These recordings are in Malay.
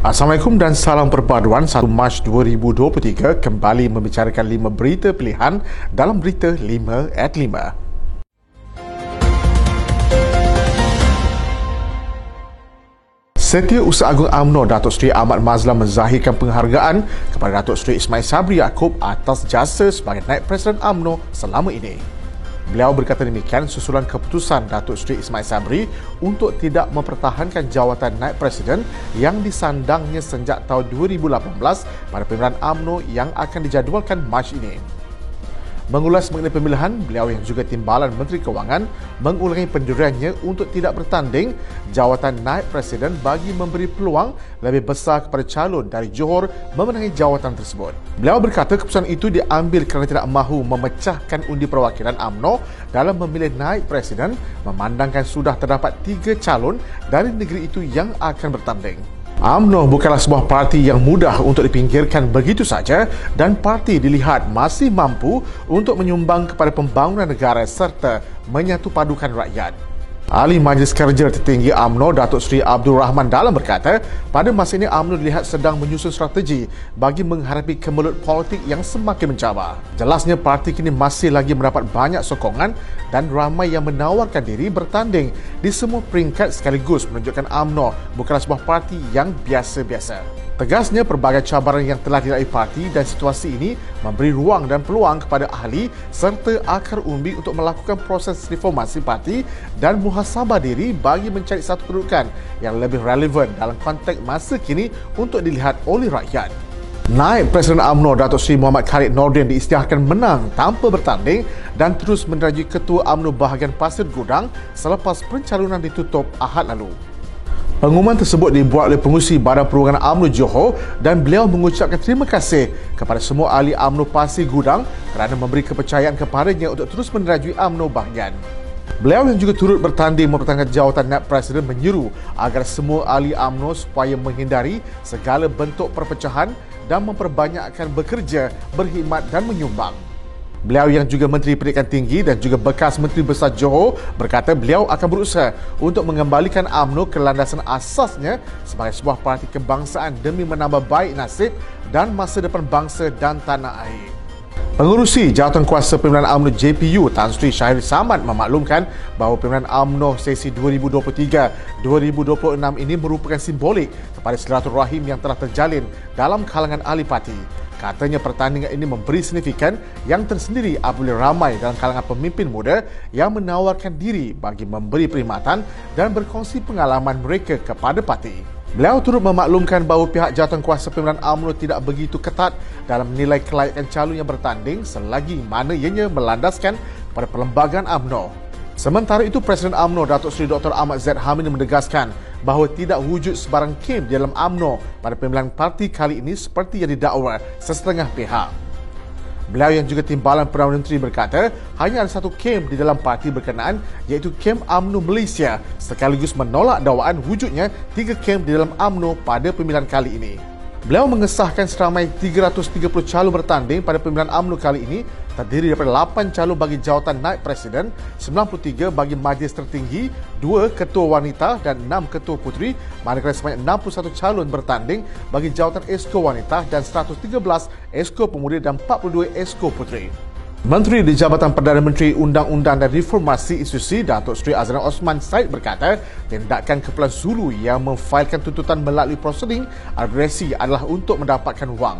Assalamualaikum dan salam perpaduan 1 Mac 2023 kembali membicarakan 5 berita pilihan dalam berita 5 at 5. Setiausaha Agung UMNO Datuk Seri Ahmad Mazlan menzahirkan penghargaan kepada Datuk Seri Ismail Sabri Yaakob atas jasa sebagai Naib Presiden UMNO selama ini. Beliau berkata demikian susulan keputusan Datuk Seri Ismail Sabri untuk tidak mempertahankan jawatan naib presiden yang disandangnya sejak tahun 2018 pada pemilihan AMNO yang akan dijadualkan Mac ini. Mengulas mengenai pemilihan, beliau yang juga timbalan Menteri Kewangan mengulangi pendiriannya untuk tidak bertanding jawatan naib presiden bagi memberi peluang lebih besar kepada calon dari Johor memenangi jawatan tersebut. Beliau berkata keputusan itu diambil kerana tidak mahu memecahkan undi perwakilan AMNO dalam memilih naib presiden memandangkan sudah terdapat tiga calon dari negeri itu yang akan bertanding. UMNO bukanlah sebuah parti yang mudah untuk dipinggirkan begitu saja dan parti dilihat masih mampu untuk menyumbang kepada pembangunan negara serta menyatu padukan rakyat. Ahli Majlis Kerja Tertinggi AMNO Datuk Seri Abdul Rahman Dalam berkata, pada masa ini AMNO dilihat sedang menyusun strategi bagi menghadapi kemelut politik yang semakin mencabar. Jelasnya parti kini masih lagi mendapat banyak sokongan dan ramai yang menawarkan diri bertanding di semua peringkat sekaligus menunjukkan AMNO bukanlah sebuah parti yang biasa-biasa. Tegasnya pelbagai cabaran yang telah dilalui parti dan situasi ini memberi ruang dan peluang kepada ahli serta akar umbi untuk melakukan proses reformasi parti dan muhasabah diri bagi mencari satu kedudukan yang lebih relevan dalam konteks masa kini untuk dilihat oleh rakyat. Naib Presiden UMNO Datuk Seri Muhammad Khalid Nordin diisytiharkan menang tanpa bertanding dan terus menderajui Ketua UMNO bahagian Pasir Gudang selepas pencalonan ditutup Ahad lalu. Pengumuman tersebut dibuat oleh pengurusi Badan Perundangan UMNO Johor dan beliau mengucapkan terima kasih kepada semua ahli UMNO Pasir Gudang kerana memberi kepercayaan kepadanya untuk terus menerajui UMNO bahagian. Beliau yang juga turut bertanding mempertahankan jawatan Naib Presiden menyeru agar semua ahli UMNO supaya menghindari segala bentuk perpecahan dan memperbanyakkan bekerja, berkhidmat dan menyumbang. Beliau yang juga Menteri Pendidikan Tinggi dan juga bekas Menteri Besar Johor berkata beliau akan berusaha untuk mengembalikan UMNO ke landasan asasnya sebagai sebuah parti kebangsaan demi menambah baik nasib dan masa depan bangsa dan tanah air. Pengurusi Jawatan Kuasa Pimpinan UMNO JPU Tan Sri Syahir Samad memaklumkan bahawa pimpinan UMNO sesi 2023-2026 ini merupakan simbolik kepada silaturahim yang telah terjalin dalam kalangan ahli parti. Katanya pertandingan ini memberi signifikan yang tersendiri apabila ramai dalam kalangan pemimpin muda yang menawarkan diri bagi memberi perkhidmatan dan berkongsi pengalaman mereka kepada parti. Beliau turut memaklumkan bahawa pihak jawatan kuasa pimpinan UMNO tidak begitu ketat dalam menilai kelayakan calon yang bertanding selagi mana ianya melandaskan pada perlembagaan UMNO. Sementara itu, Presiden AMNO Datuk Seri Dr. Ahmad Zaid Hamid menegaskan bahawa tidak wujud sebarang kem di dalam AMNO pada pemilihan parti kali ini seperti yang didakwa sesetengah pihak. Beliau yang juga timbalan Perdana Menteri berkata hanya ada satu kem di dalam parti berkenaan iaitu kem AMNO Malaysia sekaligus menolak dakwaan wujudnya tiga kem di dalam AMNO pada pemilihan kali ini. Beliau mengesahkan seramai 330 calon bertanding pada pemilihan UMNO kali ini terdiri daripada 8 calon bagi jawatan naib presiden, 93 bagi majlis tertinggi, 2 ketua wanita dan 6 ketua puteri, manakala sebanyak 61 calon bertanding bagi jawatan esko wanita dan 113 esko pemuda dan 42 esko puteri. Menteri di Jabatan Perdana Menteri Undang-Undang dan Reformasi Institusi Datuk Seri Azlan Osman Said berkata tindakan Kepulauan Zulu yang memfailkan tuntutan melalui proseding arbitrasi adalah untuk mendapatkan wang.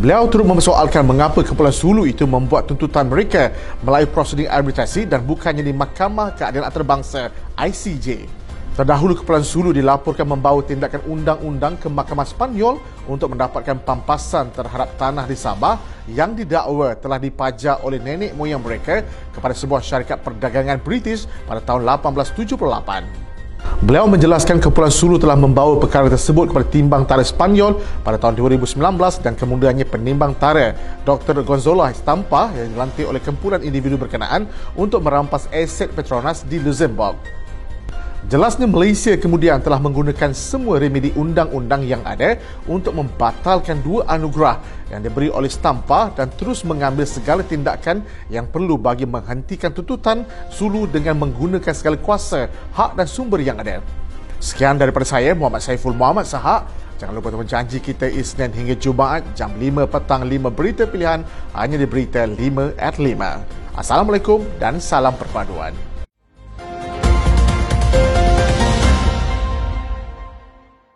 Beliau turut mempersoalkan mengapa Kepulauan Zulu itu membuat tuntutan mereka melalui proseding arbitrasi dan bukannya di Mahkamah Keadilan Antarabangsa ICJ. Terdahulu Kepulauan Sulu dilaporkan membawa tindakan undang-undang ke Mahkamah Spanyol untuk mendapatkan pampasan terhadap tanah di Sabah yang didakwa telah dipajak oleh nenek moyang mereka kepada sebuah syarikat perdagangan British pada tahun 1878. Beliau menjelaskan Kepulauan Sulu telah membawa perkara tersebut kepada timbang tarikh Spanyol pada tahun 2019 dan kemudiannya penimbang tarikh Dr. Gonzalo Estampa yang dilantik oleh kumpulan individu berkenaan untuk merampas aset Petronas di Luxembourg. Jelasnya Malaysia kemudian telah menggunakan semua remedi undang-undang yang ada untuk membatalkan dua anugerah yang diberi oleh Stampa dan terus mengambil segala tindakan yang perlu bagi menghentikan tuntutan Sulu dengan menggunakan segala kuasa, hak dan sumber yang ada. Sekian daripada saya, Muhammad Saiful Muhammad Sahak. Jangan lupa teman janji kita Isnin hingga Jumaat jam 5 petang 5 berita pilihan hanya di Berita 5 at 5. Assalamualaikum dan salam perpaduan.